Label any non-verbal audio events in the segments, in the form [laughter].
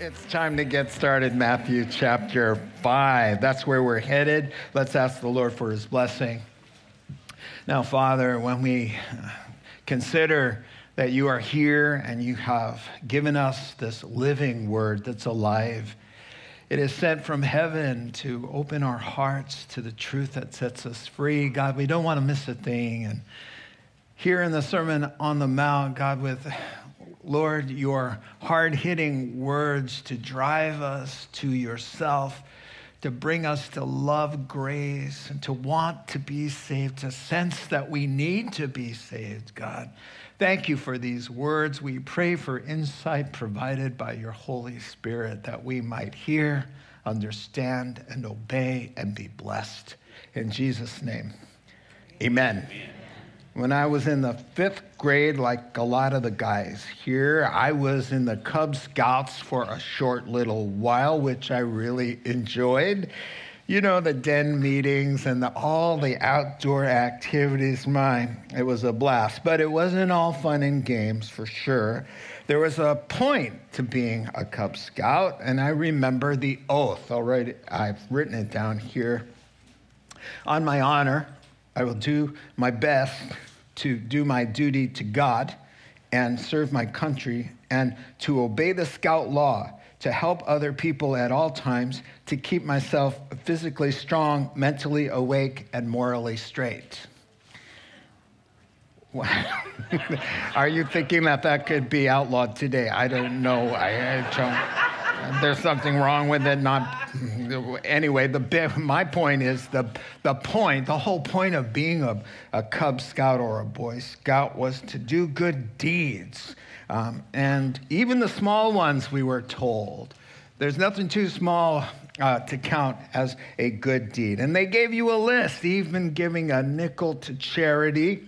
It's time to get started, Matthew chapter 5. That's where we're headed. Let's ask the Lord for his blessing. Now, Father, when we consider that you are here and you have given us this living word that's alive, it is sent from heaven to open our hearts to the truth that sets us free. God, we don't want to miss a thing. And here in the Sermon on the Mount, God, with Lord, your hard hitting words to drive us to yourself, to bring us to love grace and to want to be saved, to sense that we need to be saved, God. Thank you for these words. We pray for insight provided by your Holy Spirit that we might hear, understand, and obey and be blessed. In Jesus' name, amen. amen. When I was in the fifth grade, like a lot of the guys here, I was in the Cub Scouts for a short little while, which I really enjoyed. You know, the den meetings and the, all the outdoor activities, mine, it was a blast. But it wasn't all fun and games for sure. There was a point to being a Cub Scout, and I remember the oath. Already, I've written it down here. On my honor, I will do my best to do my duty to God and serve my country and to obey the scout law, to help other people at all times, to keep myself physically strong, mentally awake, and morally straight. [laughs] Are you thinking that that could be outlawed today? I don't know. I, I don't, there's something wrong with it. Not anyway. The my point is the the point. The whole point of being a, a Cub Scout or a Boy Scout was to do good deeds, um, and even the small ones. We were told there's nothing too small uh, to count as a good deed. And they gave you a list, even giving a nickel to charity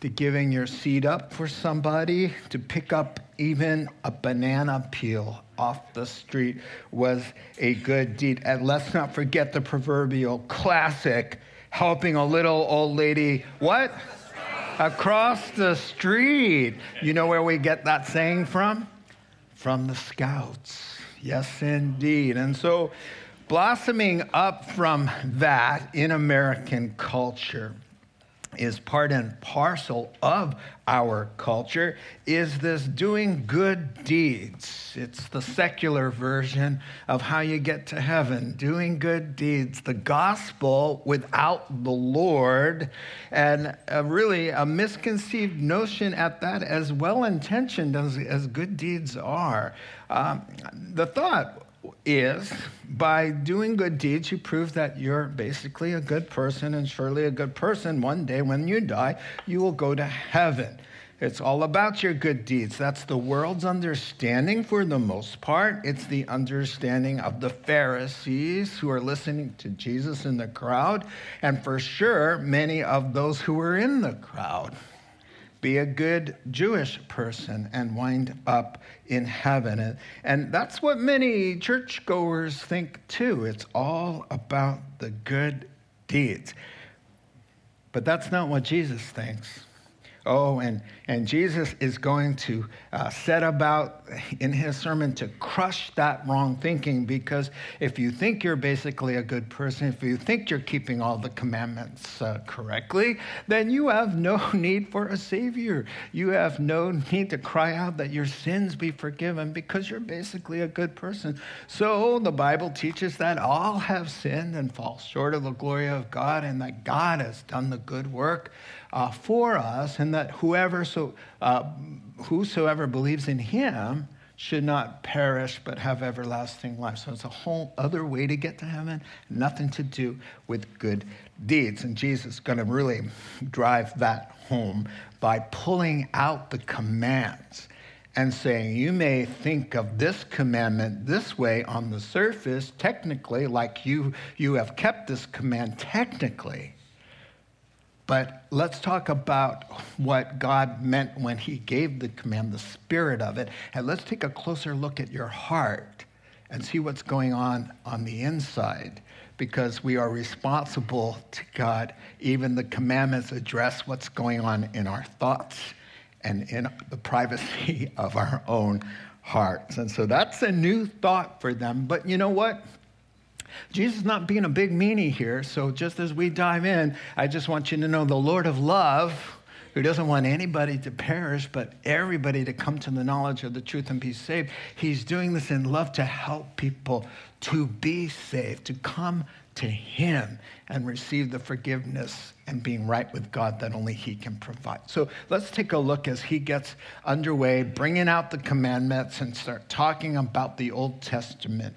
to giving your seat up for somebody, to pick up even a banana peel off the street was a good deed. And let's not forget the proverbial classic helping a little old lady, what? Across the street. You know where we get that saying from? From the scouts. Yes, indeed. And so, blossoming up from that in American culture, is part and parcel of our culture is this doing good deeds. It's the secular version of how you get to heaven, doing good deeds, the gospel without the Lord, and a really a misconceived notion at that, as well intentioned as, as good deeds are. Um, the thought is by doing good deeds, you prove that you're basically a good person, and surely a good person, one day when you die, you will go to heaven. It's all about your good deeds. That's the world's understanding for the most part. It's the understanding of the Pharisees who are listening to Jesus in the crowd, and for sure, many of those who were in the crowd be a good Jewish person and wind up in heaven. And, and that's what many churchgoers think too. It's all about the good deeds. But that's not what Jesus thinks. Oh, and, and Jesus is going to uh, set about in his sermon to crush that wrong thinking because if you think you're basically a good person, if you think you're keeping all the commandments uh, correctly, then you have no [laughs] need for a Savior. You have no need to cry out that your sins be forgiven because you're basically a good person. So the Bible teaches that all have sinned and fall short of the glory of God and that God has done the good work uh, for us, and that whoever so uh, whosoever believes in Him should not perish but have everlasting life. So it's a whole other way to get to heaven, nothing to do with good deeds. And Jesus is going to really drive that home by pulling out the commands and saying, You may think of this commandment this way on the surface, technically, like you, you have kept this command technically. But let's talk about what God meant when He gave the command, the spirit of it. And let's take a closer look at your heart and see what's going on on the inside because we are responsible to God. Even the commandments address what's going on in our thoughts and in the privacy [laughs] of our own hearts. And so that's a new thought for them. But you know what? Jesus is not being a big meanie here. So just as we dive in, I just want you to know the Lord of love, who doesn't want anybody to perish, but everybody to come to the knowledge of the truth and be saved, he's doing this in love to help people to be saved, to come to him and receive the forgiveness and being right with God that only he can provide. So let's take a look as he gets underway, bringing out the commandments and start talking about the Old Testament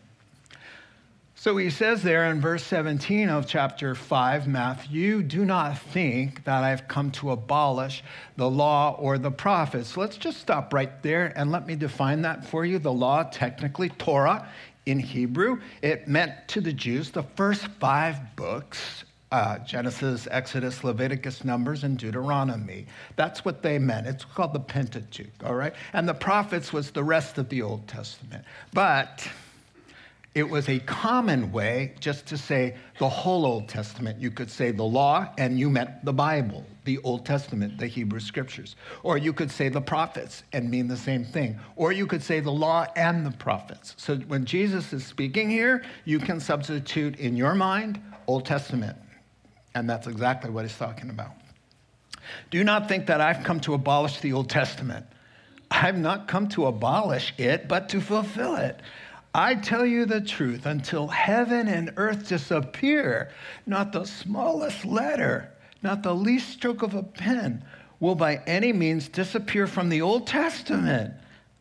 so he says there in verse 17 of chapter 5, Matthew, do not think that I've come to abolish the law or the prophets. Let's just stop right there and let me define that for you. The law, technically, Torah in Hebrew, it meant to the Jews the first five books uh, Genesis, Exodus, Leviticus, Numbers, and Deuteronomy. That's what they meant. It's called the Pentateuch, all right? And the prophets was the rest of the Old Testament. But it was a common way just to say the whole Old Testament. You could say the law, and you meant the Bible, the Old Testament, the Hebrew scriptures. Or you could say the prophets and mean the same thing. Or you could say the law and the prophets. So when Jesus is speaking here, you can substitute in your mind Old Testament. And that's exactly what he's talking about. Do not think that I've come to abolish the Old Testament. I've not come to abolish it, but to fulfill it. I tell you the truth, until heaven and earth disappear, not the smallest letter, not the least stroke of a pen will by any means disappear from the Old Testament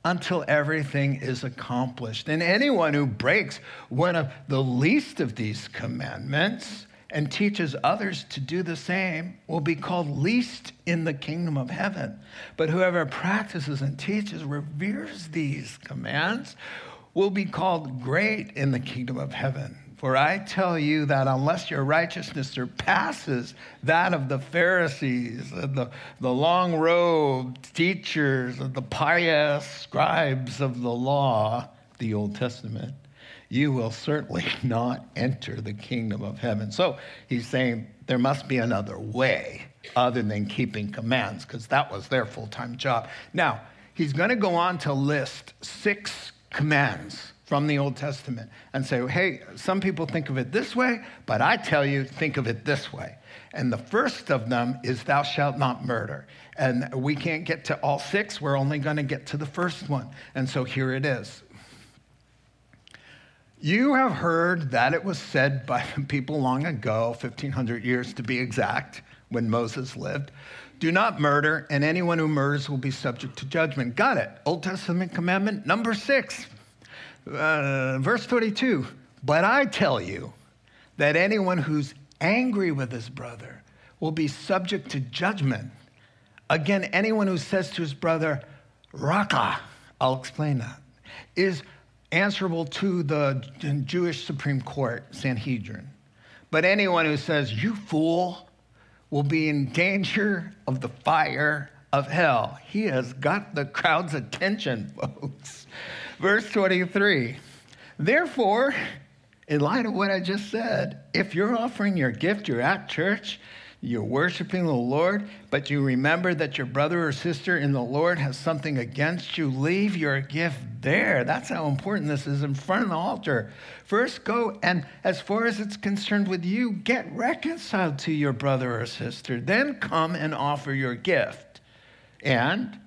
until everything is accomplished. And anyone who breaks one of the least of these commandments and teaches others to do the same will be called least in the kingdom of heaven. But whoever practices and teaches, reveres these commands, will be called great in the kingdom of heaven. For I tell you that unless your righteousness surpasses that of the Pharisees, and the, the long robed teachers, and the pious scribes of the law, the Old Testament, you will certainly [laughs] not enter the kingdom of heaven. So he's saying there must be another way other than keeping commands, because that was their full time job. Now, he's going to go on to list six commands from the Old Testament and say, hey, some people think of it this way, but I tell you, think of it this way. And the first of them is, Thou shalt not murder. And we can't get to all six, we're only going to get to the first one. And so here it is. You have heard that it was said by [laughs] people long ago, 1500 years to be exact, when Moses lived, do not murder, and anyone who murders will be subject to judgment. Got it. Old Testament commandment number six, uh, verse 22. But I tell you that anyone who's angry with his brother will be subject to judgment. Again, anyone who says to his brother, Raka, I'll explain that, is answerable to the Jewish Supreme Court, Sanhedrin. But anyone who says, You fool, will be in danger of the fire of hell. He has got the crowd's attention, [laughs] folks. Verse 23 Therefore, in light of what I just said, if you're offering your gift, you're at church, you're worshiping the Lord, but you remember that your brother or sister in the Lord has something against you, leave your gift there. That's how important this is in front of the altar. First, go and, as far as it's concerned with you, get reconciled to your brother or sister. Then come and offer your gift. And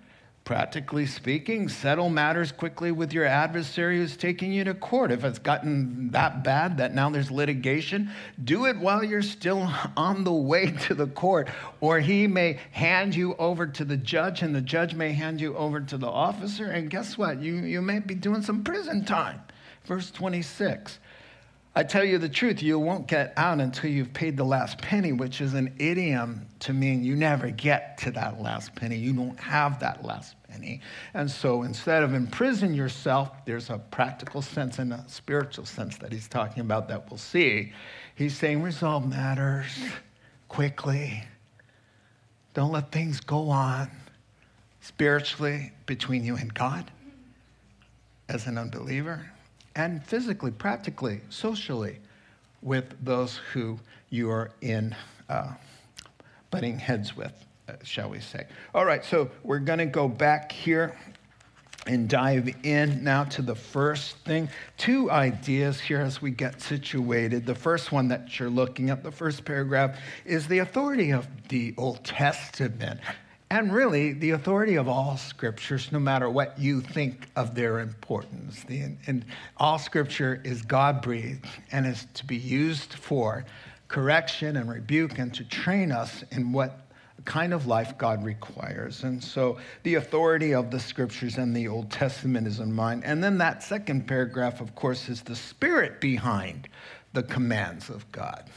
practically speaking, settle matters quickly with your adversary who's taking you to court. If it's gotten that bad that now there's litigation, do it while you're still on the way to the court. Or he may hand you over to the judge, and the judge may hand you over to the officer. And guess what? You, you may be doing some prison time. Verse 26. I tell you the truth, you won't get out until you've paid the last penny, which is an idiom to mean you never get to that last penny. You don't have that last penny. And so instead of imprison yourself, there's a practical sense and a spiritual sense that he's talking about that we'll see. He's saying resolve matters quickly. Don't let things go on spiritually between you and God as an unbeliever and physically, practically, socially with those who you are in uh, butting heads with, uh, shall we say. All right, so we're going to go back here and dive in now to the first thing. Two ideas here as we get situated. The first one that you're looking at, the first paragraph, is the authority of the Old Testament and really the authority of all scriptures, no matter what you think of their importance. The, and all scripture is God breathed and is to be used for correction and rebuke and to train us in what kind of life God requires. And so the authority of the scriptures and the Old Testament is in mind. And then that second paragraph, of course, is the spirit behind the commands of God.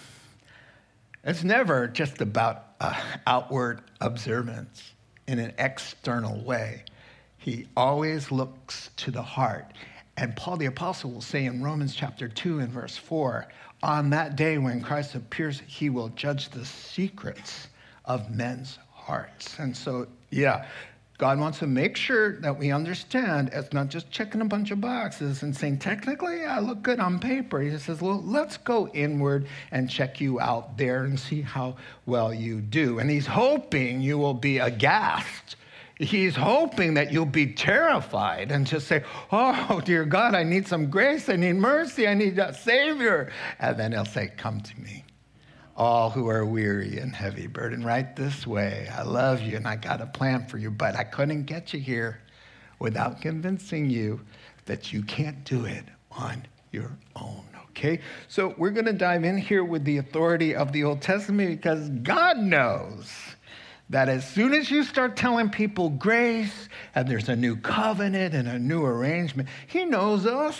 It's never just about uh, outward observance in an external way. He always looks to the heart. And Paul the Apostle will say in Romans chapter 2 and verse 4 on that day when Christ appears, he will judge the secrets of men's hearts. And so, yeah, God wants to make sure that we understand it's not just checking a bunch of boxes and saying, technically, I look good on paper. He says, well, let's go inward and check you out there and see how well you do. And he's hoping you will be aghast. He's hoping that you'll be terrified and just say, Oh, dear God, I need some grace. I need mercy. I need a Savior. And then he'll say, Come to me all who are weary and heavy burden right this way. I love you and I got a plan for you, but I couldn't get you here without convincing you that you can't do it on your own. Okay? So we're going to dive in here with the authority of the Old Testament because God knows that as soon as you start telling people grace and there's a new covenant and a new arrangement, He knows us.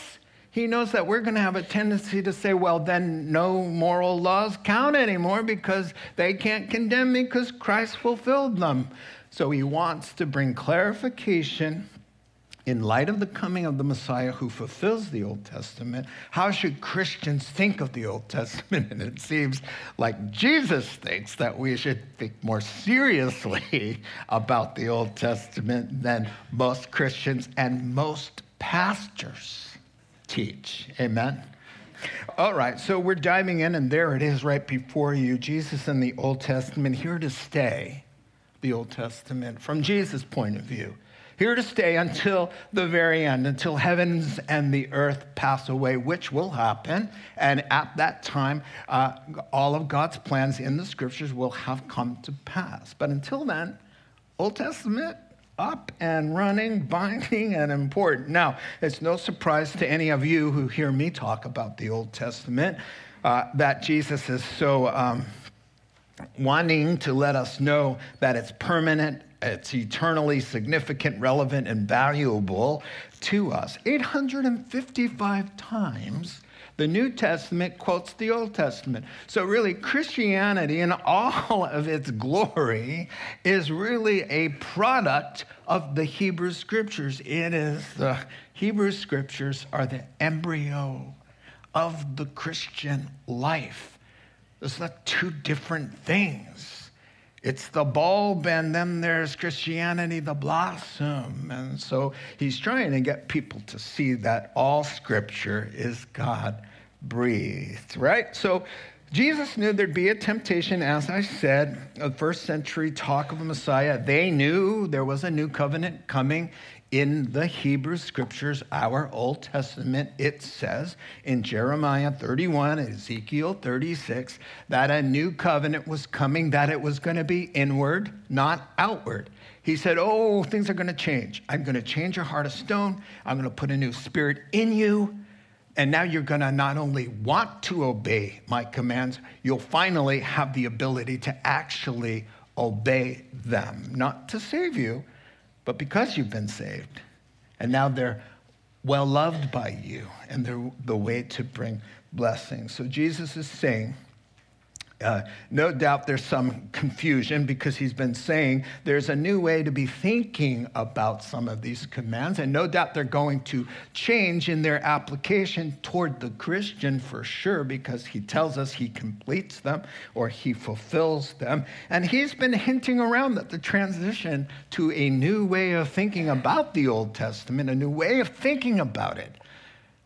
He knows that we're going to have a tendency to say, well, then no moral laws count anymore because they can't condemn me because Christ fulfilled them. So he wants to bring clarification in light of the coming of the Messiah who fulfills the Old Testament, how should Christians think of the Old Testament? [laughs] And it seems like Jesus thinks that we should think more seriously [laughs] about the Old Testament than most Christians and most pastors teach. Amen? All right, so we're diving in, and there it is right before you Jesus in the Old Testament, here to stay, the Old Testament, from Jesus' point of view. Here to stay until the very end, until heavens and the earth pass away, which will happen. And at that time, uh, all of God's plans in the scriptures will have come to pass. But until then, Old Testament, up and running, [laughs] binding, and important. Now, it's no surprise to any of you who hear me talk about the Old Testament uh, that Jesus is so um, wanting to let us know that it's permanent, it's eternally significant, relevant, and valuable to us. 855 times the New Testament quotes the Old Testament. So, really, Christianity in all of its glory is really a product of the Hebrew Scriptures. It is the Hebrew Scriptures are the embryo of the Christian life. It's not two different things. It's the bulb, and then there's Christianity, the blossom. And so he's trying to get people to see that all scripture is God breathed, right? So Jesus knew there'd be a temptation, as I said, a first century talk of a Messiah. They knew there was a new covenant coming in the Hebrew scriptures, our Old Testament. It says in Jeremiah 31, Ezekiel 36, that a new covenant was coming, that it was going to be inward, not outward. He said, Oh, things are going to change. I'm going to change your heart of stone. I'm going to put a new spirit in you. And now you're going to not only want to obey my commands, you'll finally have the ability to actually obey them. Not to save you, but because you've been saved. And now they're well loved by you, and they're the way to bring blessings. So Jesus is saying, uh, no doubt there's some confusion because he's been saying there's a new way to be thinking about some of these commands, and no doubt they're going to change in their application toward the Christian for sure because he tells us he completes them or he fulfills them. And he's been hinting around that the transition to a new way of thinking about the Old Testament, a new way of thinking about it,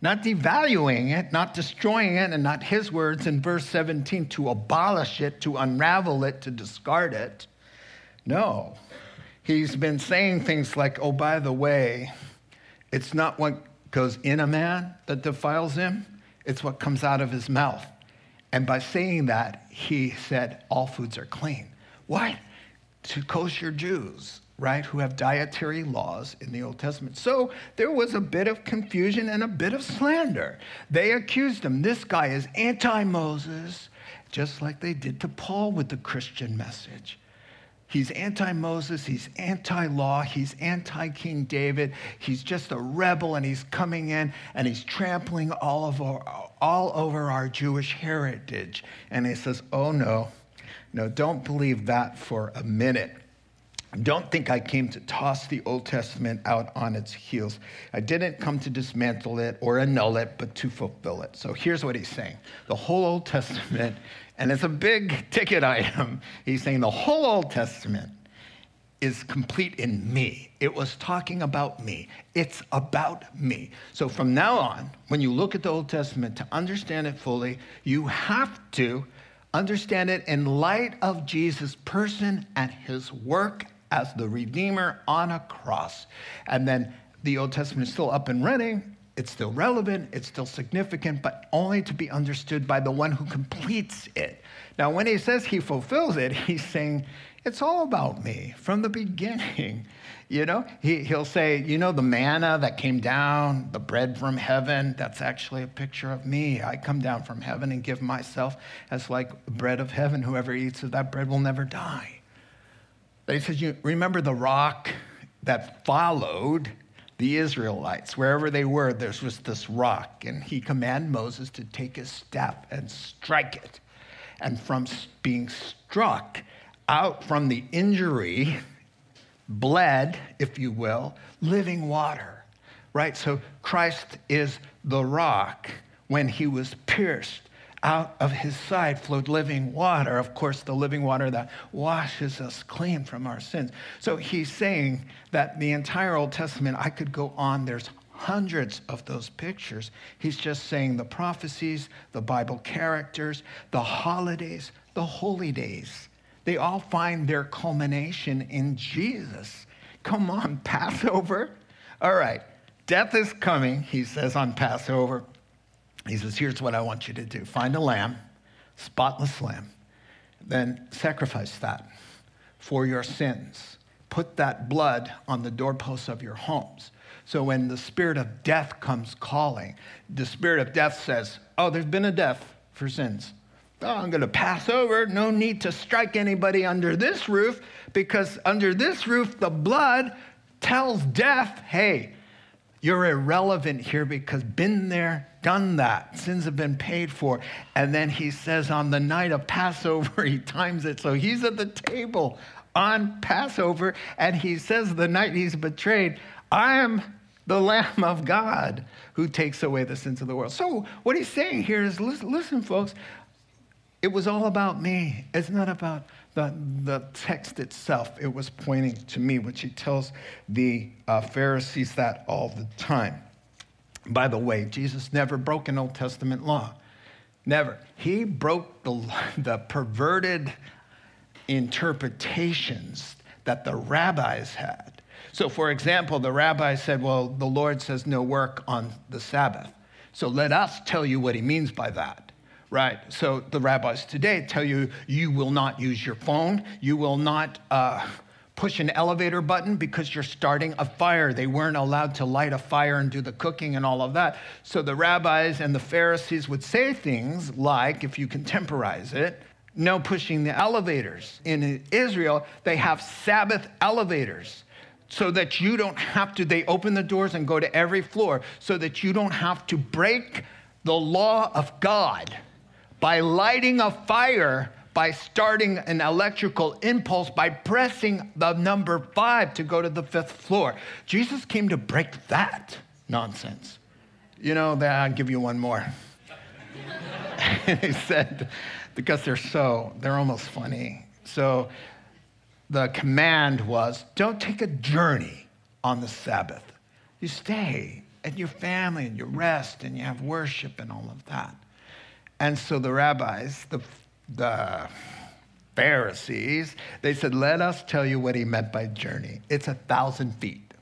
not devaluing it, not destroying it, and not his words in verse 17 to abolish it, to unravel it, to discard it. No. He's been saying things like, oh, by the way, it's not what goes in a man that defiles him, it's what comes out of his mouth. And by saying that, he said, all foods are clean. What? To kosher Jews right, who have dietary laws in the Old Testament. So there was a bit of confusion and a bit of slander. They accused him, this guy is anti Moses, just like they did to Paul with the Christian message. He's anti Moses, he's anti law, he's anti King David, he's just a rebel, and he's coming in and he's trampling all, of our, all over our Jewish heritage. And he says, Oh no, no, don't believe that for a minute. Don't think I came to toss the Old Testament out on its heels. I didn't come to dismantle it or annul it, but to fulfill it. So here's what he's saying the whole Old Testament, and it's a big ticket item. He's saying the whole Old Testament is complete in me. It was talking about me. It's about me. So from now on, when you look at the Old Testament, to understand it fully, you have to understand it in light of Jesus' person and his work as the Redeemer on a cross. And then the Old Testament is still up and running. It's still relevant, it's still significant, but only to be understood by the one who completes it. Now, when he says he fulfills it, [laughs] he's saying, it's all about me from the beginning. [laughs] You know, he, he'll say, you know, the manna that came down, the bread from heaven, that's actually a picture of me. I come down from heaven and give myself as like bread of heaven. Whoever eats of that bread will never die. But he says, You remember the rock that followed the Israelites. Wherever they were, there was this rock. And he commanded Moses to take his staff and strike it. And from being struck out from the injury, bled, if you will, living water. Right? So Christ is the rock when he was pierced out of his side flowed living water. Of course, the living water that washes us clean from our sins. So he's saying that the entire Old Testament, I could go on, there's hundreds of those pictures. He's just saying the prophecies, the Bible characters, the holidays, the holy days. They all find their culmination in Jesus. Come on, [laughs] Passover. All right, death is coming, he says on Passover. He says, Here's what I want you to do find a lamb, spotless lamb, then sacrifice that for your sins. Put that blood on the doorposts of your homes. So when the spirit of death comes calling, the spirit of death says, Oh, there's been a death for sins. Oh, I'm going to pass over. No need to strike anybody under this roof because under this roof, the blood tells death, hey, you're irrelevant here because been there, done that. Sins have been paid for. And then he says on the night of Passover, [laughs] he times it. So he's at the table on Passover and he says the night he's betrayed, I am the Lamb of God who takes away the sins of the world. So what he's saying here is listen, folks, it was all about me. It's not about the, the text itself, it was pointing to me, which he tells the uh, Pharisees that all the time. By the way, Jesus never broke an Old Testament law. Never. He broke the, [laughs] the perverted interpretations that the rabbis had. So, for example, the rabbi said, Well, the Lord says no work on the Sabbath. So let us tell you what he means by that. Right? So the rabbis today tell you you will not use your phone, you will not uh, push an elevator button because you're starting a fire. They weren't allowed to light a fire and do the cooking and all of that. So the rabbis and the Pharisees would say things like, if you contemporize it, no pushing the elevators. In Israel, they have Sabbath elevators so that you don't have to, they open the doors and go to every floor so that you don't have to break the law of God by lighting a fire by starting an electrical impulse by pressing the number five to go to the fifth floor. Jesus came to break that nonsense. You know, that I'll give you one more. [laughs] and he said, because they're so, they're almost funny. So the command was don't take a journey on the Sabbath. You stay and your family and you rest and you have worship and all of that. And so the rabbis, the the Pharisees, they said, Let us tell you what he meant by journey. It's a thousand feet.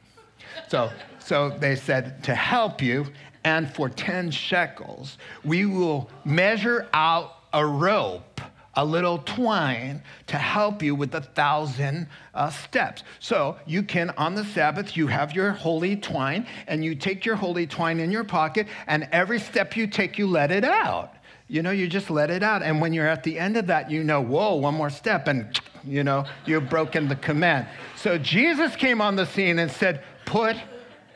So, so they said, To help you, and for 10 shekels, we will measure out a rope, a little twine, to help you with a thousand uh, steps. So you can, on the Sabbath, you have your holy twine, and you take your holy twine in your pocket, and every step you take, you let it out you know, you just let it out. And when you're at the end of that, you know, whoa, one more step, and, you know, you've broken the command. So Jesus came on the scene and said, Put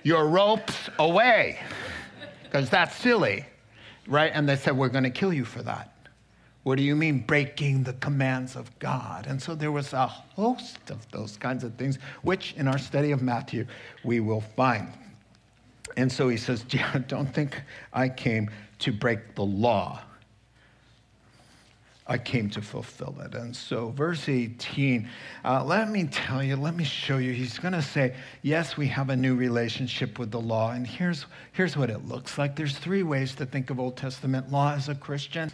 your ropes away, because that's silly, right? And they said, We're going to kill you for that. What do you mean breaking the commands of God? And so there was a host of those kinds of things, which in our study of Matthew we will find. And so he says, [laughs] Don't think I came to break the law. I came to fulfill it. And so, verse 18, uh, let me tell you, let me show you. He's going to say, Yes, we have a new relationship with the law. And here's, here's what it looks like. There's three ways to think of Old Testament law as a Christian.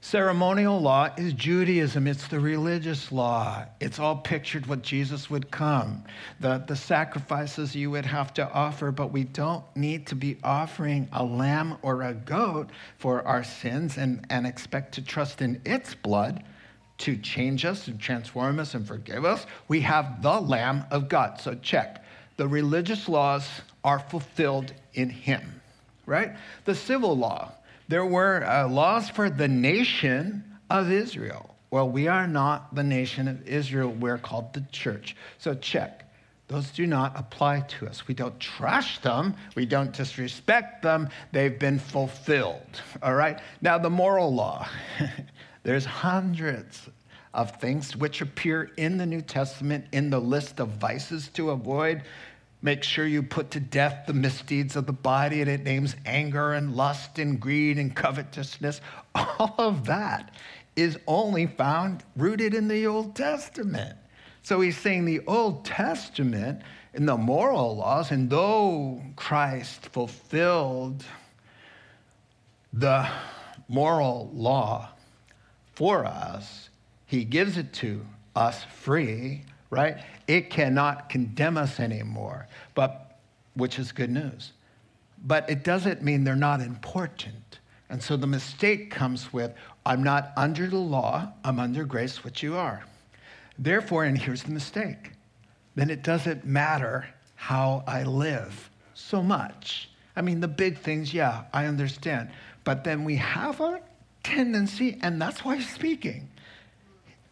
Ceremonial law is Judaism, it's the religious law. It's all pictured what Jesus would come, the, the sacrifices you would have to offer, but we don't need to be offering a lamb or a goat for our sins and, and expect to trust in its blood to change us and transform us and forgive us. We have the Lamb of God. So check. The religious laws are fulfilled in Him, right? The civil law there were uh, laws for the nation of Israel. Well, we are not the nation of Israel. We're called the church. So check. Those do not apply to us. We don't trash them. We don't disrespect them. They've been fulfilled. All right? Now, the moral law. [laughs] There's hundreds of things which appear in the New Testament in the list of vices to avoid. Make sure you put to death the misdeeds of the body, and it names anger and lust and greed and covetousness. [laughs] All of that is only found rooted in the Old Testament. So he's saying the Old Testament and the moral laws, and though Christ fulfilled the moral law for us, he gives it to us free right? It cannot condemn us anymore, but which is good news. But it doesn't mean they're not important. And so the mistake comes with I'm not under the law, I'm under grace, which you are. Therefore, and here's the mistake then it doesn't matter how I live so much. I mean, the big things, yeah, I understand. But then we have a tendency, and that's why he's speaking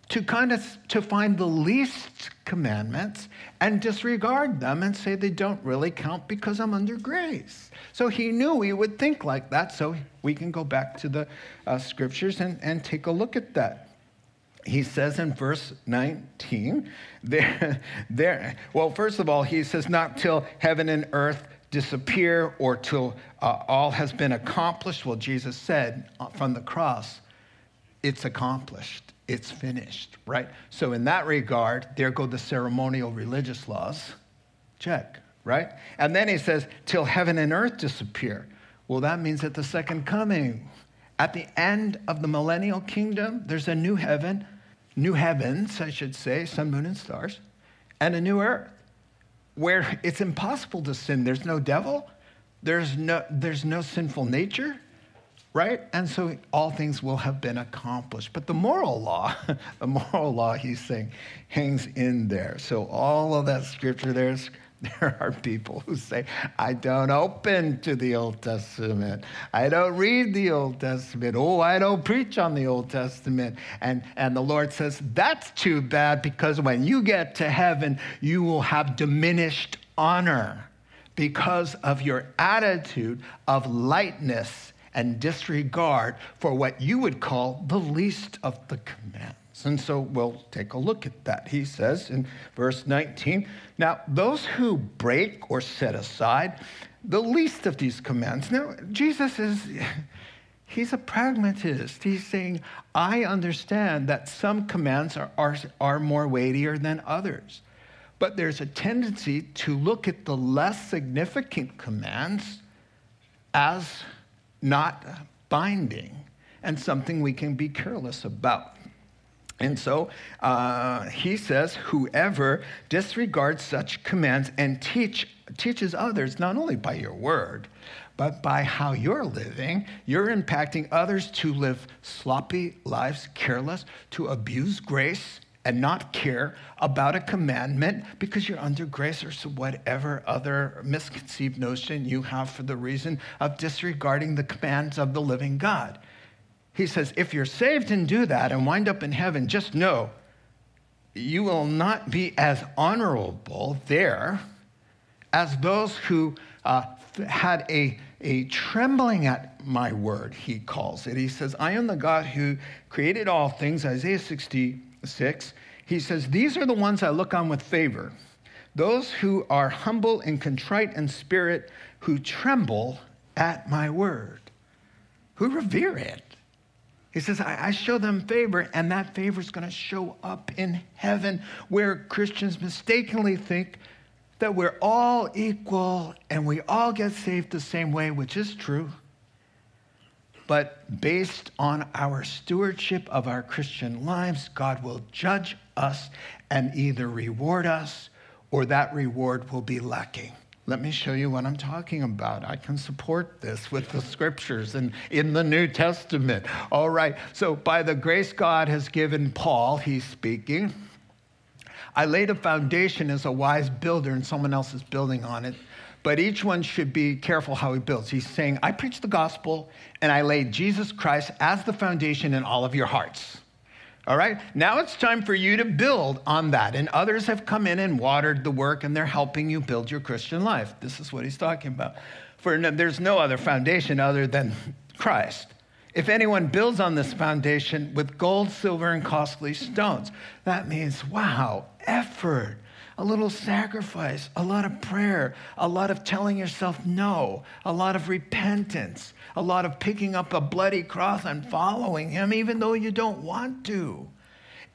to kind of to find the least commandments and disregard them and say they don't really count because I'm under grace. So he knew we would think like that. So we can go back to the uh, scriptures and, and take a look at that. He says in verse 19, [laughs] there, there, well, first of all, he says, not till heaven and earth disappear or till uh, all has been accomplished. Well, Jesus said uh, from the cross, it's accomplished it's finished, right? So, in that regard, there go the ceremonial religious laws. Check, right? And then he says, till heaven and earth disappear. Well, that means at the second coming, At the end of the millennial kingdom, there's a new heaven, new heavens, I should say, sun, moon, and stars, and a new earth where it's impossible to sin. There's no devil, there's no, there's no sinful nature, right? And so all things will have been accomplished. But the moral law, [laughs] the moral law, he's saying, hangs in there. So all of that scripture there's [laughs] there are people who say, I don't open to the Old Testament. I don't read the Old Testament. Oh, I don't preach on the Old Testament. And, and the Lord says, That's too bad because when you get to heaven, you will have diminished honor because of your attitude of lightness and disregard for what you would call the least of the commandments. And so we'll take a look at that. He says in verse 19 Now, those who break or set aside the least of these commands. Now, Jesus is. He's a pragmatist. He's saying, I understand that some commands are, are, are more weightier than others. But there's a tendency to look at the less significant commands as not binding and something we can be careless about. And so uh, he says, whoever disregards such commands and teach, teaches others, not only by your word, but by how you're living, you're impacting others to live sloppy lives, careless, to abuse grace and not care about a commandment because you're under grace or whatever other misconceived notion you have for the reason of disregarding the commands of the living God. He says, if you're saved and do that and wind up in heaven, just know you will not be as honorable there as those who uh, had a, a trembling at my word, he calls it. He says, I am the God who created all things, Isaiah 66. He says, These are the ones I look on with favor, those who are humble and contrite in spirit, who tremble at my word, who revere it. He says, I, I show them favor, and that favor is going to show up in heaven, where Christians mistakenly think that we're all equal and we all get saved the same way, which is true. But based on our stewardship of our Christian lives, God will judge us and either reward us or that reward will be lacking. Let me show you what I'm talking about. I can support this with the scriptures and in the New Testament. All right. So, by the grace God has given Paul, he's speaking. I laid a foundation as a wise builder, and someone else is building on it. But each one should be careful how he builds. He's saying, I preach the gospel, and I lay Jesus Christ as the foundation in all of your hearts. All right, now it's time for you to build on that. And others have come in and watered the work and they're helping you build your Christian life. This is what he's talking about. For no, there's no other foundation other than Christ. If anyone builds on this foundation with gold, silver, and costly stones, that means, wow, effort, a little sacrifice, a lot of prayer, a lot of telling yourself no, a lot of repentance, a lot of picking up a bloody cross and following him, even though you don't want to.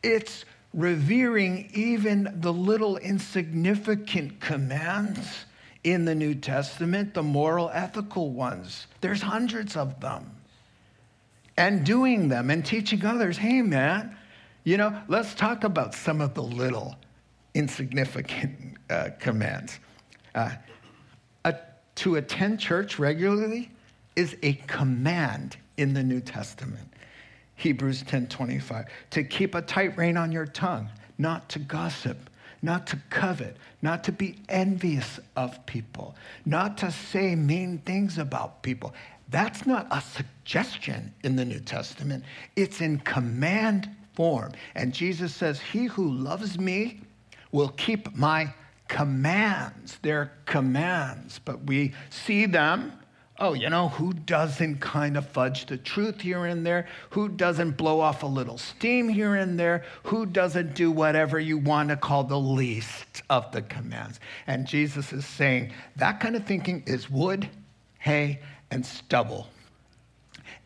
It's revering even the little insignificant commands in the New Testament, the moral, ethical ones. There's hundreds of them. And doing them and teaching others, hey, man, you know, let's talk about some of the little insignificant uh, commands. Uh, to attend church regularly is a command in the New Testament. Hebrews 10:25 to keep a tight rein on your tongue, not to gossip, not to covet, not to be envious of people, not to say mean things about people. That's not a suggestion in the New Testament. It's in command form. And Jesus says, "He who loves me will keep my commands. They're commands, but we see them. Oh, you know, who doesn't kind of fudge the truth here and there? Who doesn't blow off a little steam here and there? Who doesn't do whatever you want to call the least of the commands? And Jesus is saying that kind of thinking is wood, hay, and stubble.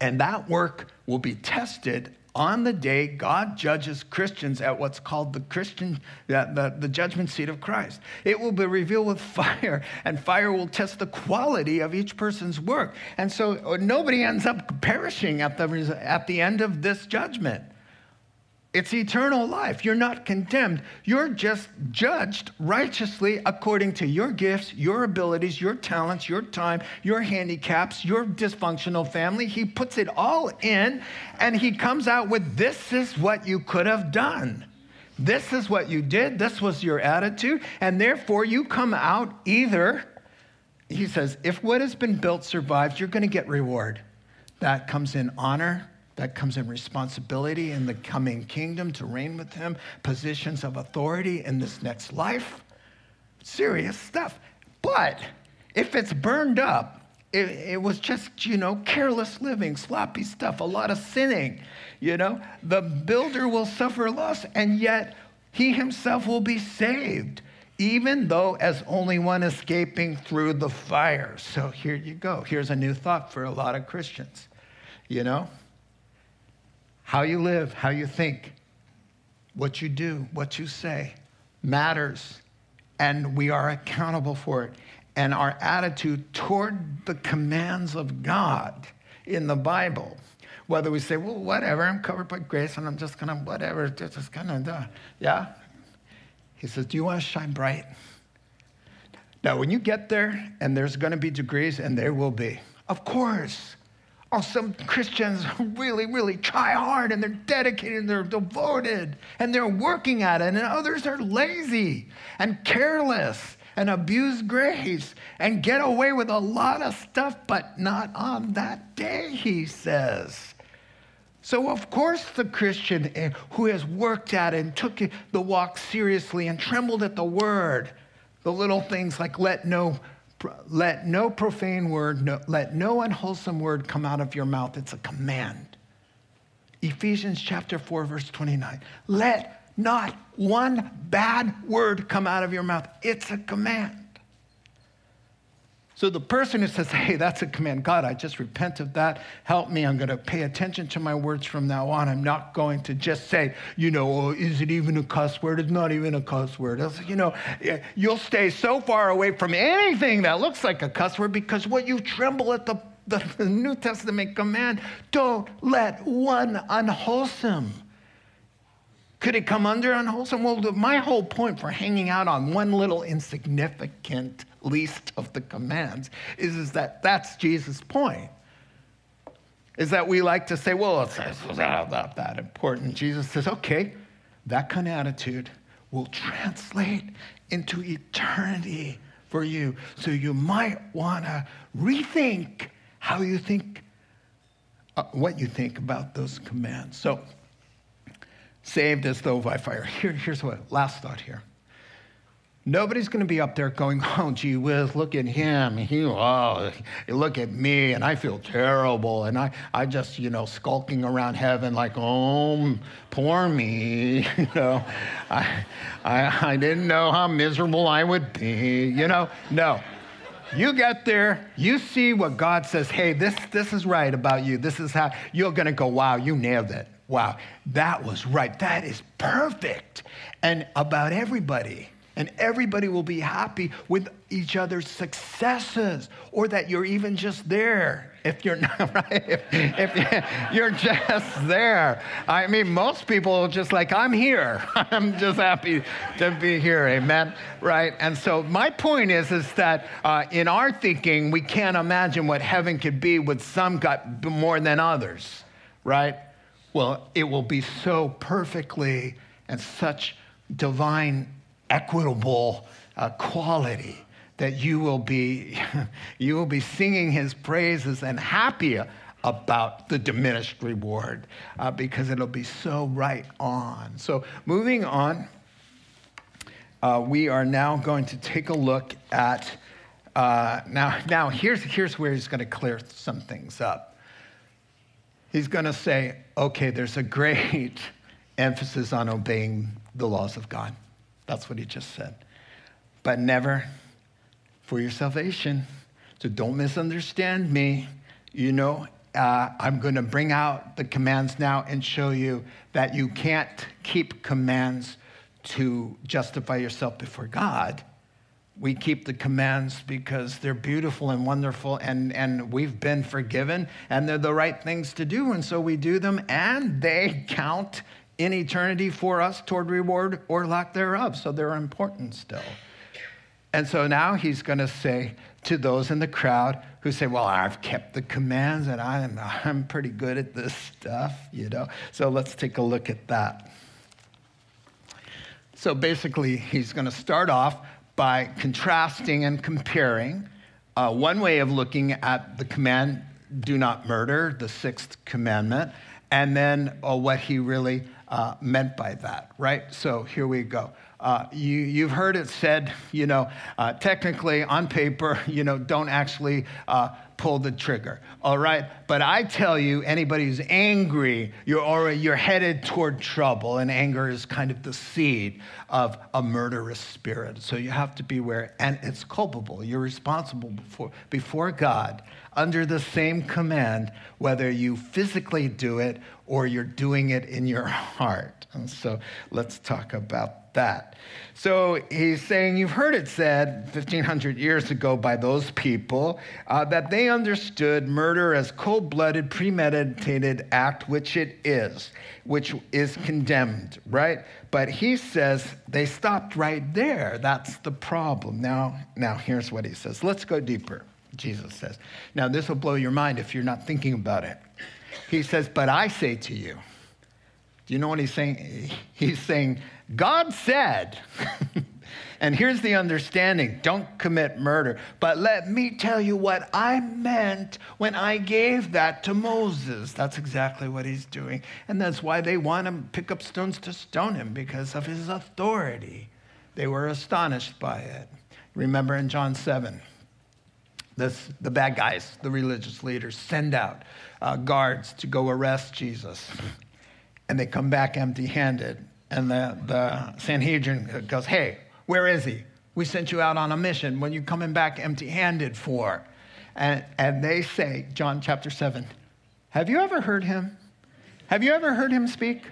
And that work will be tested on the day God judges Christians at what's called the Christian, the, the, the, judgment seat of Christ. It will be revealed with fire, and fire will test the quality of each person's work. And so uh, nobody ends up perishing at the, at the end of this judgment. It's eternal life. You're not condemned. You're just judged righteously according to your gifts, your abilities, your talents, your time, your handicaps, your dysfunctional family. He puts it all in and he comes out with this is what you could have done. This is what you did. This was your attitude. And therefore, you come out either, he says, if what has been built survives, you're going to get reward. That comes in honor that comes in responsibility in the coming kingdom to reign with him, positions of authority in this next life. Serious stuff. But if it's burned up, it, it, was just, you know, careless living, sloppy stuff, a lot of sinning, you know, the builder will suffer loss, and yet he himself will be saved, even though as only one escaping through the fire. So here you go. Here's a new thought for a lot of Christians, you know. How you live, how you think, what you do, what you say matters. And we are accountable for it. And our attitude toward the commands of God in the Bible, whether we say, well, whatever, I'm covered by grace and I'm just gonna, whatever, just gonna, yeah? He says, do you wanna shine bright? Now, when you get there, and there's gonna be degrees, and there will be, of course, Oh, some Christians [laughs] really, really try hard and they're dedicated and they're devoted and they're working at it, and others are lazy and careless and abuse grace and get away with a lot of stuff, but not on that day, he says. So, of course, the Christian eh, who has worked at it and took the walk seriously and trembled at the word, the little things like let no let no profane word, no, let no unwholesome word come out of your mouth. It's a command. Ephesians chapter 4, verse 29. Let not one bad word come out of your mouth. It's a command. So the person who says, hey, that's a command, God, I just repent of that. Help me. I'm going to pay attention to my words from now on. I'm not going to just say, you know, oh, is it even a cuss word? It's not even a cuss word. You know, eh, you'll stay so far away from anything that looks like a cuss word because what you tremble at the, [laughs] the New Testament command, don't let one unwholesome. Could it come under unwholesome? Well, my whole point for hanging out on one little insignificant least of the commands is, is that that's Jesus' point. Is that we like to say, well, it's, not that important. Jesus says, okay, that kind of attitude will translate into eternity for you. So you might want to rethink how you think, uh, what you think about those commands. So, saved as though by fire. Here, here's what, last thought here. Nobody's going to be up there going, [laughs] oh, gee whiz, look at him. He, oh, look at me, and I feel terrible. And I, I just, you know, skulking around heaven like, oh, poor me. [laughs] you know, I, I, I didn't know how miserable I would be. You know, no. You get there, you see what God says, hey, this, this is right about you. This is how you're going to go, wow, you nailed it. Wow, that was right. That is perfect. And about everybody and everybody will be happy with each other's successes or that you're even just there if you're [laughs] not right? If, if, [laughs] you're just there. I mean most people are just like i'm here. [laughs] I'm just happy to be here. Amen right? And so my point is is that uh, in our thinking we can't imagine what heaven could be with some got more than others right well it will be so perfectly and such divine equitable uh, quality that you will be [laughs] you will be singing his praises and happy about the diminished reward uh, because it'll be so right on. So moving on uh, we are now going to take a look at uh, now now here's here's where he's going to clear some things up he's going to say okay there's a great [laughs] emphasis on obeying the laws of god that's what he just said. But never for your salvation. So don't misunderstand me. You know, uh, I'm going to bring out the commands now and show you that you can't keep commands to justify yourself before God. We keep the commands because they're beautiful and wonderful, and, and we've been forgiven, and they're the right things to do. And so we do them, and they count in eternity for us toward reward or lack thereof. So they're important still. And so now he's going to say to those in the crowd who say, Well, I've kept the commands and I'm, I'm pretty good at this stuff, you know. So let's take a look at that. So basically, he's going to start off by contrasting and comparing. Uh, one way of looking at the command, do not murder, the sixth commandment, and then uh, what he really uh, meant by that, right? So here we go. Uh, you, you've heard it said, you know, uh, technically on paper, [laughs] you know, don't actually uh, pull the trigger, all right? But I tell you, anybody who's angry, you're already, you're headed toward trouble, and anger is kind of the seed of a murderous spirit. So you have to beware, and it's culpable. You're responsible before, before God under the same command, whether you physically do it or you're doing it in your heart. And so let's talk about that. So he's saying, You've heard it said 1500 years ago by those people uh, that they understood murder as cold blooded, premeditated act, which it is, which is condemned, right? But he says they stopped right there. That's the problem. Now, now here's what he says. Let's go deeper. Jesus says. Now, this will blow your mind if you're not thinking about it. He says, But I say to you, do you know what he's saying? He's saying, God said, [laughs] and here's the understanding don't commit murder. But let me tell you what I meant when I gave that to Moses. That's exactly what he's doing. And that's why they want to pick up stones to stone him because of his authority. They were astonished by it. Remember in John 7 this, the bad guys, the religious leaders, send out uh, guards to go arrest Jesus. And they come back empty handed. And the, the Sanhedrin goes, Hey, where is he? We sent you out on a mission. When you coming back empty handed for? And, and they say, John chapter 7, Have you ever heard him? Have you ever heard him speak?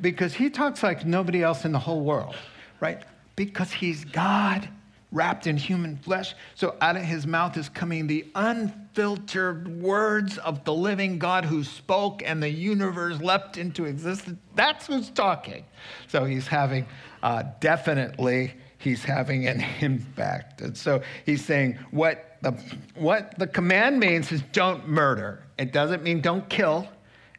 Because he talks like nobody else in the whole world, right? Because he's God wrapped in human flesh. So out of his mouth is coming the unfiltered words of the living God who spoke and the universe leapt into existence. That's who's talking. So he's having uh, definitely he's having an [laughs] impact. And so he's saying what the what the command means is don't murder. It doesn't mean don't kill,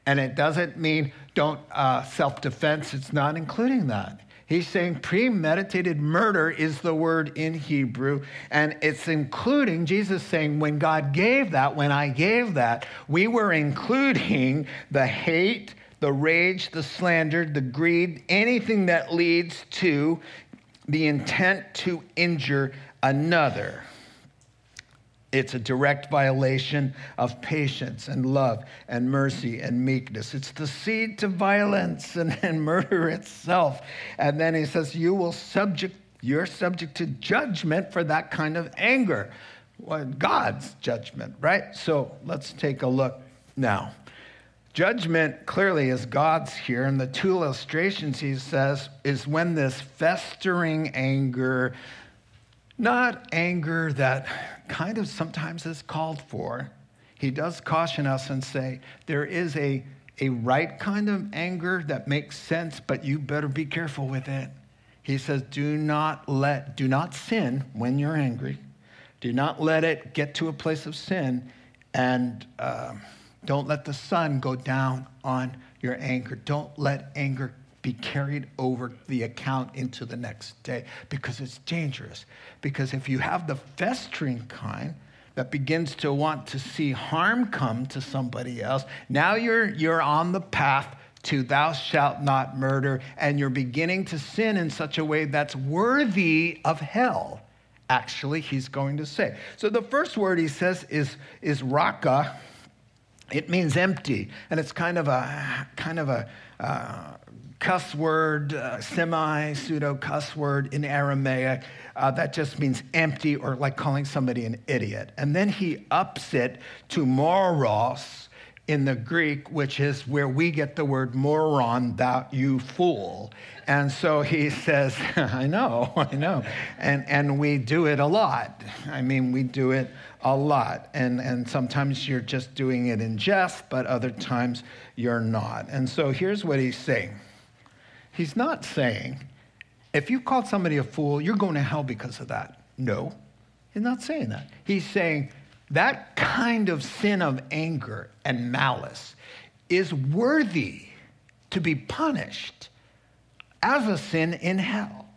and it doesn't mean don't uh, self-defense. It's not including that. He's saying premeditated murder is the word in Hebrew, and it's including Jesus saying, when God gave that, when I gave that, we were including the hate, the rage, the slander, the greed, anything that leads to the intent to injure another. It's a direct violation of patience and love and mercy and meekness. It's the seed to violence and, and murder itself. And then he says, You will subject, you're subject to judgment for that kind of anger. Well, God's judgment, right? So let's take a look now. Judgment clearly is God's here, and the two illustrations he says is when this festering anger, not anger that kind of sometimes is called for. He does caution us and say there is a, a right kind of anger that makes sense, but you better be careful with it. He says, do not let, do not sin when you're angry. Do not let it get to a place of sin, and uh, don't let the sun go down on your anger. Don't let anger be carried over the account into the next day because it's dangerous. Because if you have the festering kind that begins to want to see harm come to somebody else, now you're, you're on the path to thou shalt not murder, and you're beginning to sin in such a way that's worthy of hell. Actually, he's going to say. So the first word he says is, is raka. It means empty, and it's kind of a kind of a uh, cuss word, uh, semi pseudo cuss word in Aramaic uh, that just means empty or like calling somebody an idiot. And then he ups it to moros. in the Greek, which is where we get the word moron, thou you fool. And so he [laughs] says, I know, [laughs] I know. And, and we do it a lot. I mean, we do it a lot. And, and sometimes you're just doing it in jest, but other times you're not. And so here's what he's saying He's not saying, if you call somebody a fool, you're going to hell because of that. No, he's not saying that. He's saying, that kind of sin of anger and malice is worthy to be punished as a sin in hell.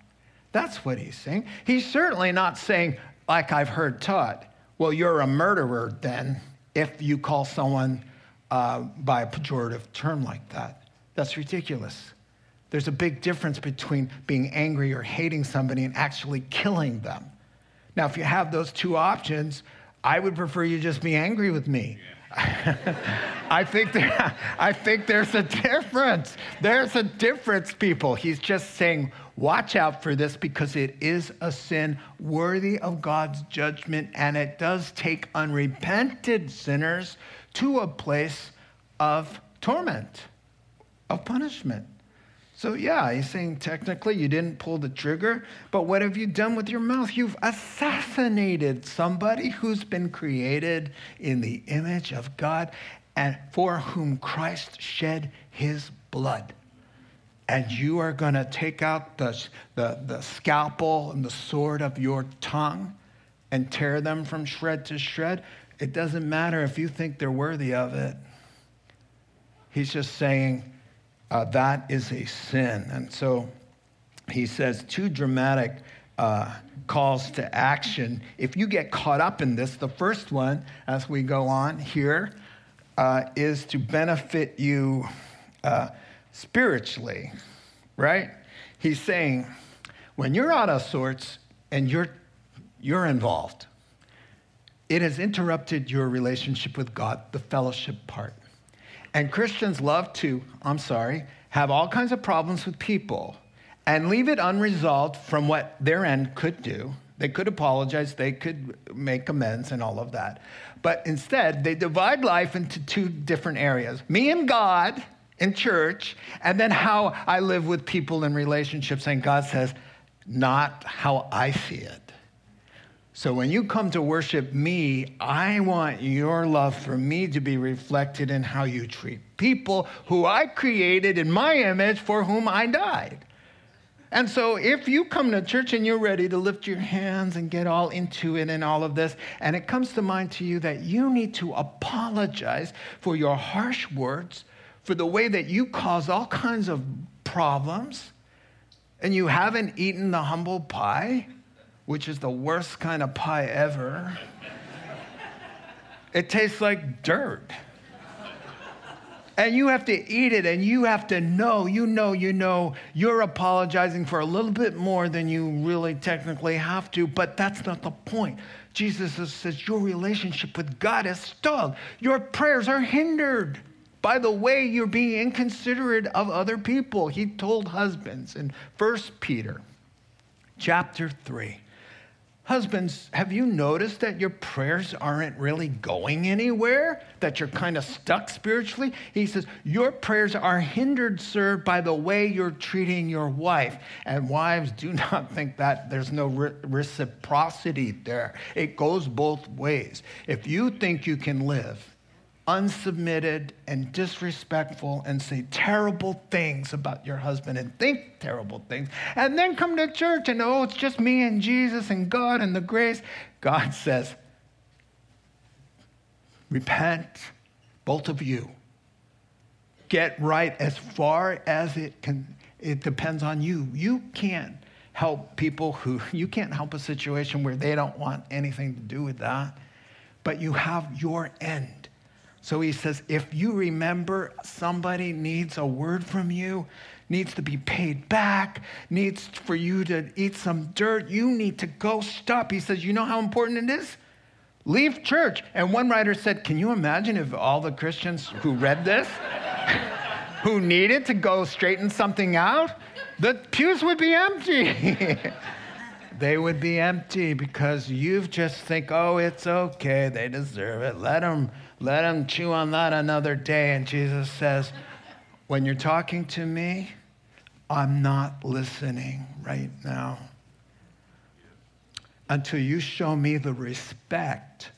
That's what he's saying. He's certainly not saying, like I've heard taught, well, you're a murderer then if you call someone uh, by a pejorative term like that. That's ridiculous. There's a big difference between being angry or hating somebody and actually killing them. Now, if you have those two options, I would prefer you just be angry with me. [laughs] I think there, I think there's a difference. There's a difference, people. He's just saying, watch out for this because it is a sin worthy of God's judgment, and it does take unrepented sinners to a place of torment, of punishment. So, yeah, he's saying technically you didn't pull the trigger, but what have you done with your mouth? You've assassinated somebody who's been created in the image of God and for whom Christ shed his blood. And you are going to take out the, the, the scalpel and the sword of your tongue and tear them from shred to shred. It doesn't matter if you think they're worthy of it. He's just saying, uh, that is a sin. And so he says two dramatic uh, calls to action. If you get caught up in this, the first one, as we go on here, uh, is to benefit you uh, spiritually, right? He's saying, when you're out of sorts and you're, you're involved, it has interrupted your relationship with God, the fellowship part. And Christians love to, I'm sorry, have all kinds of problems with people and leave it unresolved from what their end could do. They could apologize, they could make amends, and all of that. But instead, they divide life into two different areas me and God in church, and then how I live with people in relationships. And God says, not how I see it. So when you come to worship me, I want your love for me to be reflected in how you treat people who I created in my image for whom I died. And so if you come to church and you're ready to lift your hands and get all into it and all of this, and it comes to mind to you that you need to apologize for your harsh words, for the way that you cause all kinds of problems, and you haven't eaten the humble pie, which is the worst kind of pie ever. it tastes like dirt. And you have to eat it and you have to know, you know, you know, you're apologizing for a little bit more than you really technically have to, but that's not the point. Jesus says your relationship with God is stalled. Your prayers are hindered by the way you're being inconsiderate of other people. He told husbands in 1 Peter chapter 3 Husbands, have you noticed that your prayers aren't really going anywhere? That you're kind of stuck spiritually? He says, Your prayers are hindered, sir, by the way you're treating your wife. And wives, do not think that there's no re- reciprocity there. It goes both ways. If you think you can live unsubmitted and disrespectful and say terrible things about your husband and think terrible things and then come to church and oh it's just me and Jesus and God and the grace. God [laughs] says repent both of you. Get right as far as it can it depends on you. You can't help people who [laughs] you can't help a situation where they don't want anything to do with that but you have your end so he says, if you remember somebody needs a word from you, needs to be paid back, needs for you to eat some dirt, you need to go stop. He says, you know how important it is? Leave church. And one writer said, can you imagine if all the Christians who read this, [laughs] who needed to go straighten something out, the pews would be empty. [laughs] they would be empty because you just think, oh, it's okay, they deserve it. Let them Let them chew on that another day. And Jesus says, When you're talking to me, I'm not listening right now. Until you show me the respect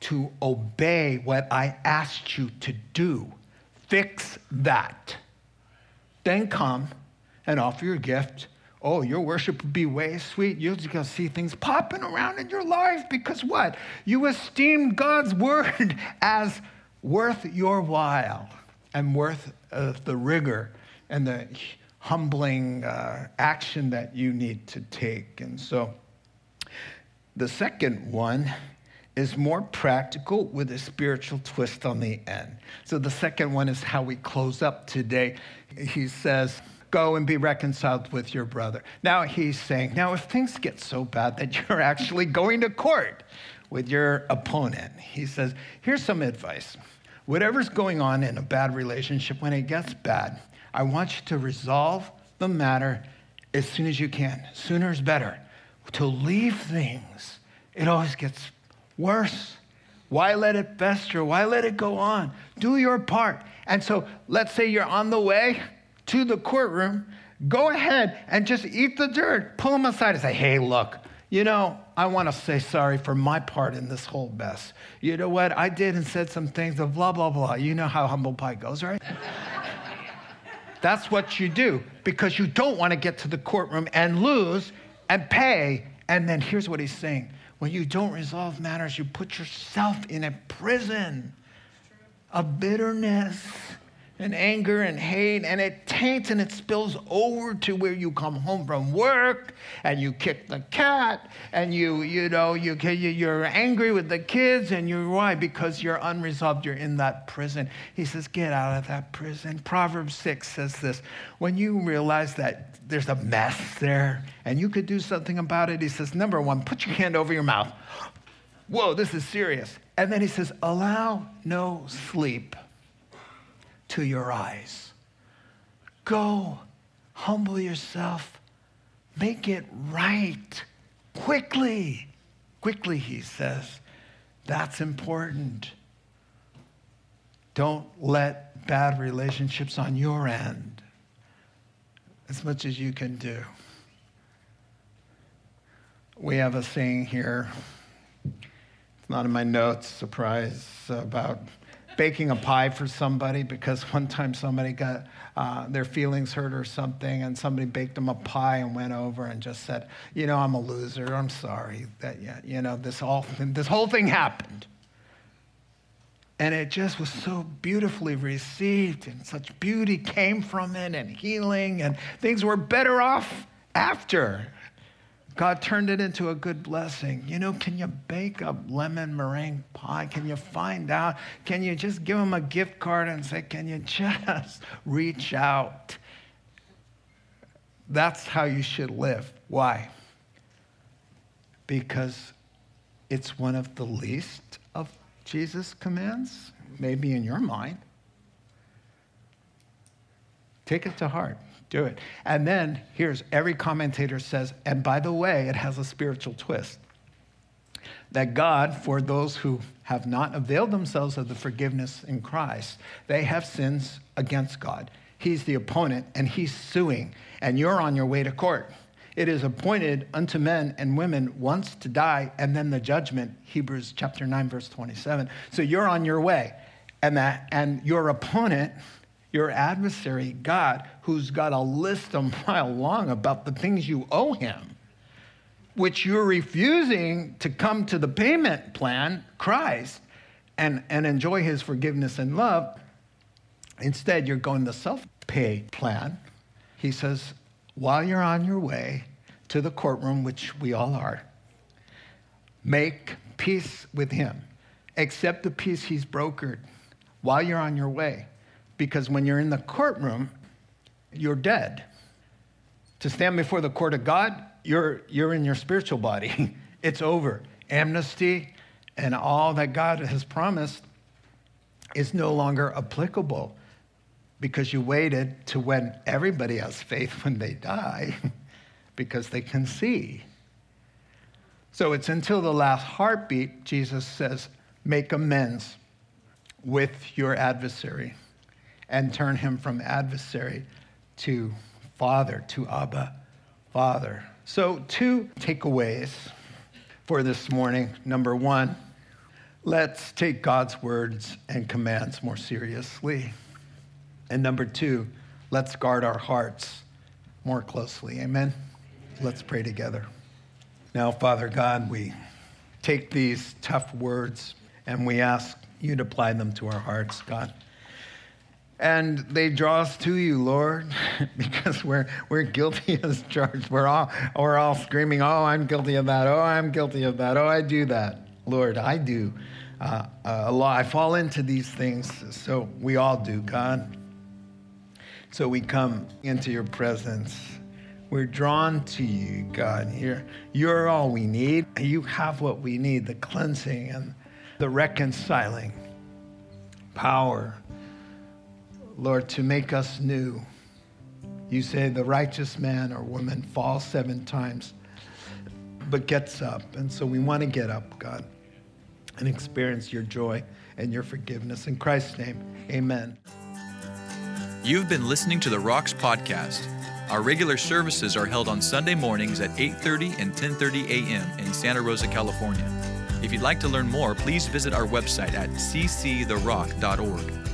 to obey what I asked you to do. Fix that. Then come and offer your gift. Oh, your worship would be way sweet. You're just gonna see things popping around in your life because what? You esteem God's word [laughs] as worth your while and worth uh, the rigor and the humbling uh, action that you need to take. And so the second one is more practical with a spiritual twist on the end. So the second one is how we close up today. He says, Go and be reconciled with your brother. Now he's saying, now if things get so bad that [laughs] you're actually going to court with your opponent, he says, here's some advice. Whatever's going on in a bad relationship, when it gets bad, I want you to resolve the matter as soon as you can. Sooner is better. To leave things, it always gets worse. Why let it fester? Why let it go on? Do your part. And so let's say you're on the way to the courtroom. Go ahead and just eat the dirt. Pull them aside and say, hey, look, you know, I want to say sorry for my part in this whole mess. You know what? I did and said some things of blah, blah, blah. You know how humble pie goes, right? [laughs] That's what you do because you don't want to get to the courtroom and lose and pay. And then here's what he's saying when you don't resolve matters, you put yourself in a prison of bitterness and anger and hate, and it taints and it spills over to where you come home from work and you kick the cat and you, you know, you, you're angry with the kids and you're why? Because you're unresolved, you're in that prison. He says, get out of that prison. Proverbs 6 says this when you realize that there's a mess there and you could do something about it, he says, number one, put your hand over your mouth. Whoa, this is serious. And then he says, allow no sleep to your eyes. Go, humble yourself, make it right quickly. Quickly, he says. That's important. Don't let bad relationships on your end as much as you can do. We have a saying here. It's not in my notes, surprise, about baking a pie for somebody because [laughs] one time somebody got uh, their feelings hurt or something, and somebody baked them a pie and went over and just said, "You know, I'm a loser. I'm sorry that you know this all [laughs] this whole thing happened." And it just was so beautifully received, and such beauty came from it, and healing, and things were better off after. God turned it into a good blessing. You know, can you bake a lemon meringue pie? Can you find out? Can you just give them a gift card and say, can you just [laughs] reach out? That's how you should live. Why? Because it's one of the least of Jesus' commands, maybe in your mind. Take it to heart. Do it. And then here's every commentator says, and by the way, it has a spiritual twist. That God, for those who have not availed themselves of the forgiveness in Christ, they have sins against God. He's the opponent and he's suing, and you're on your way to court. It is appointed unto men and women once to die and then the judgment, Hebrews chapter 9, verse 27. So you're on your way. And that and your opponent your adversary, God, who's got a list a mile long about the things you owe him, which you're refusing to come to the payment plan, Christ, and, and enjoy his forgiveness and love. Instead, you're going the self pay plan. He says, while you're on your way to the courtroom, which we all are, make peace with him. Accept the peace he's brokered while you're on your way because when you're in the courtroom, you're dead. To stand before the court of God, you're, you're in your spiritual body. [laughs] it's over. Amnesty and all that God has promised is no longer applicable because you waited to when everybody has faith when they die [laughs] because they can see. So it's until the last heartbeat, Jesus says, make amends with your adversary and turn him from adversary to Father, to Abba, Father. So, two takeaways for this morning. Number one, let's take God's words and commands more seriously. And number two, let's guard our hearts more closely. Amen? Let's pray together. Now, Father God, we take these tough words and we ask you to apply them to our hearts, God. And they draw us to you, Lord, [laughs] because we're, we're guilty [laughs] as charged. We're all, we're all screaming, Oh, I'm guilty of that. Oh, I'm guilty of that. Oh, I do that. Lord, I do. Uh, uh, a lot. I fall into these things. So we all do, God. So we come into your presence. We're drawn to you, God. You're, you're all we need. You have what we need the cleansing and the reconciling power Lord, to make us new. You say the righteous man or woman falls seven times, but gets up. And so we want to get up, God, and experience your joy and your forgiveness. In Christ's name, amen. You've been listening to the Rocks podcast. Our regular services are held on Sunday mornings at 8:30 and 10:30 a.m. in Santa Rosa, California. If you'd like to learn more, please visit our website at cctherock.org.